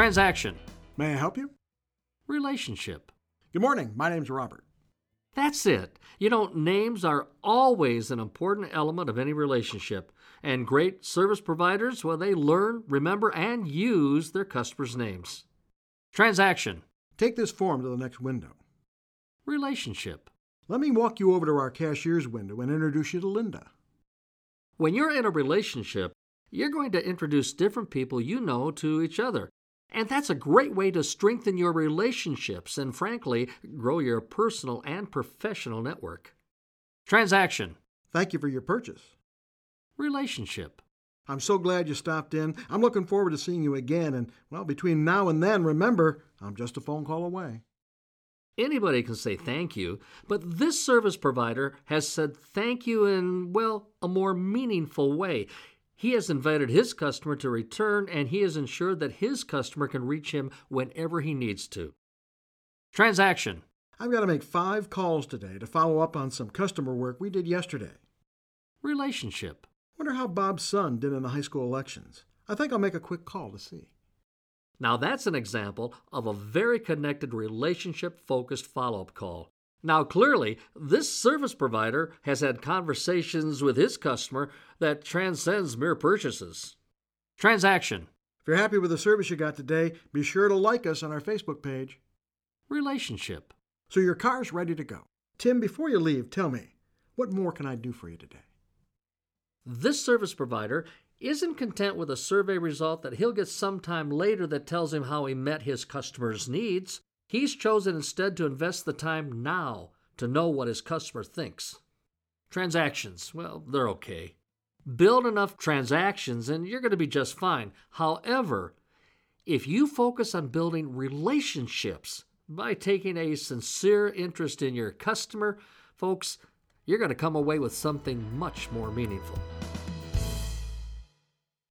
Transaction. May I help you? Relationship. Good morning. My name's Robert. That's it. You know, names are always an important element of any relationship. And great service providers, well, they learn, remember, and use their customers' names. Transaction. Take this form to the next window. Relationship. Let me walk you over to our cashier's window and introduce you to Linda. When you're in a relationship, you're going to introduce different people you know to each other. And that's a great way to strengthen your relationships and, frankly, grow your personal and professional network. Transaction. Thank you for your purchase. Relationship. I'm so glad you stopped in. I'm looking forward to seeing you again. And, well, between now and then, remember, I'm just a phone call away. Anybody can say thank you, but this service provider has said thank you in, well, a more meaningful way. He has invited his customer to return, and he has ensured that his customer can reach him whenever he needs to. Transaction. I've got to make five calls today to follow up on some customer work we did yesterday. Relationship. Wonder how Bob's son did in the high school elections. I think I'll make a quick call to see. Now, that's an example of a very connected relationship focused follow up call. Now, clearly, this service provider has had conversations with his customer that transcends mere purchases. Transaction. If you're happy with the service you got today, be sure to like us on our Facebook page. Relationship. So your car's ready to go. Tim, before you leave, tell me, what more can I do for you today? This service provider isn't content with a survey result that he'll get sometime later that tells him how he met his customer's needs. He's chosen instead to invest the time now to know what his customer thinks. Transactions, well, they're okay. Build enough transactions and you're going to be just fine. However, if you focus on building relationships by taking a sincere interest in your customer, folks, you're going to come away with something much more meaningful.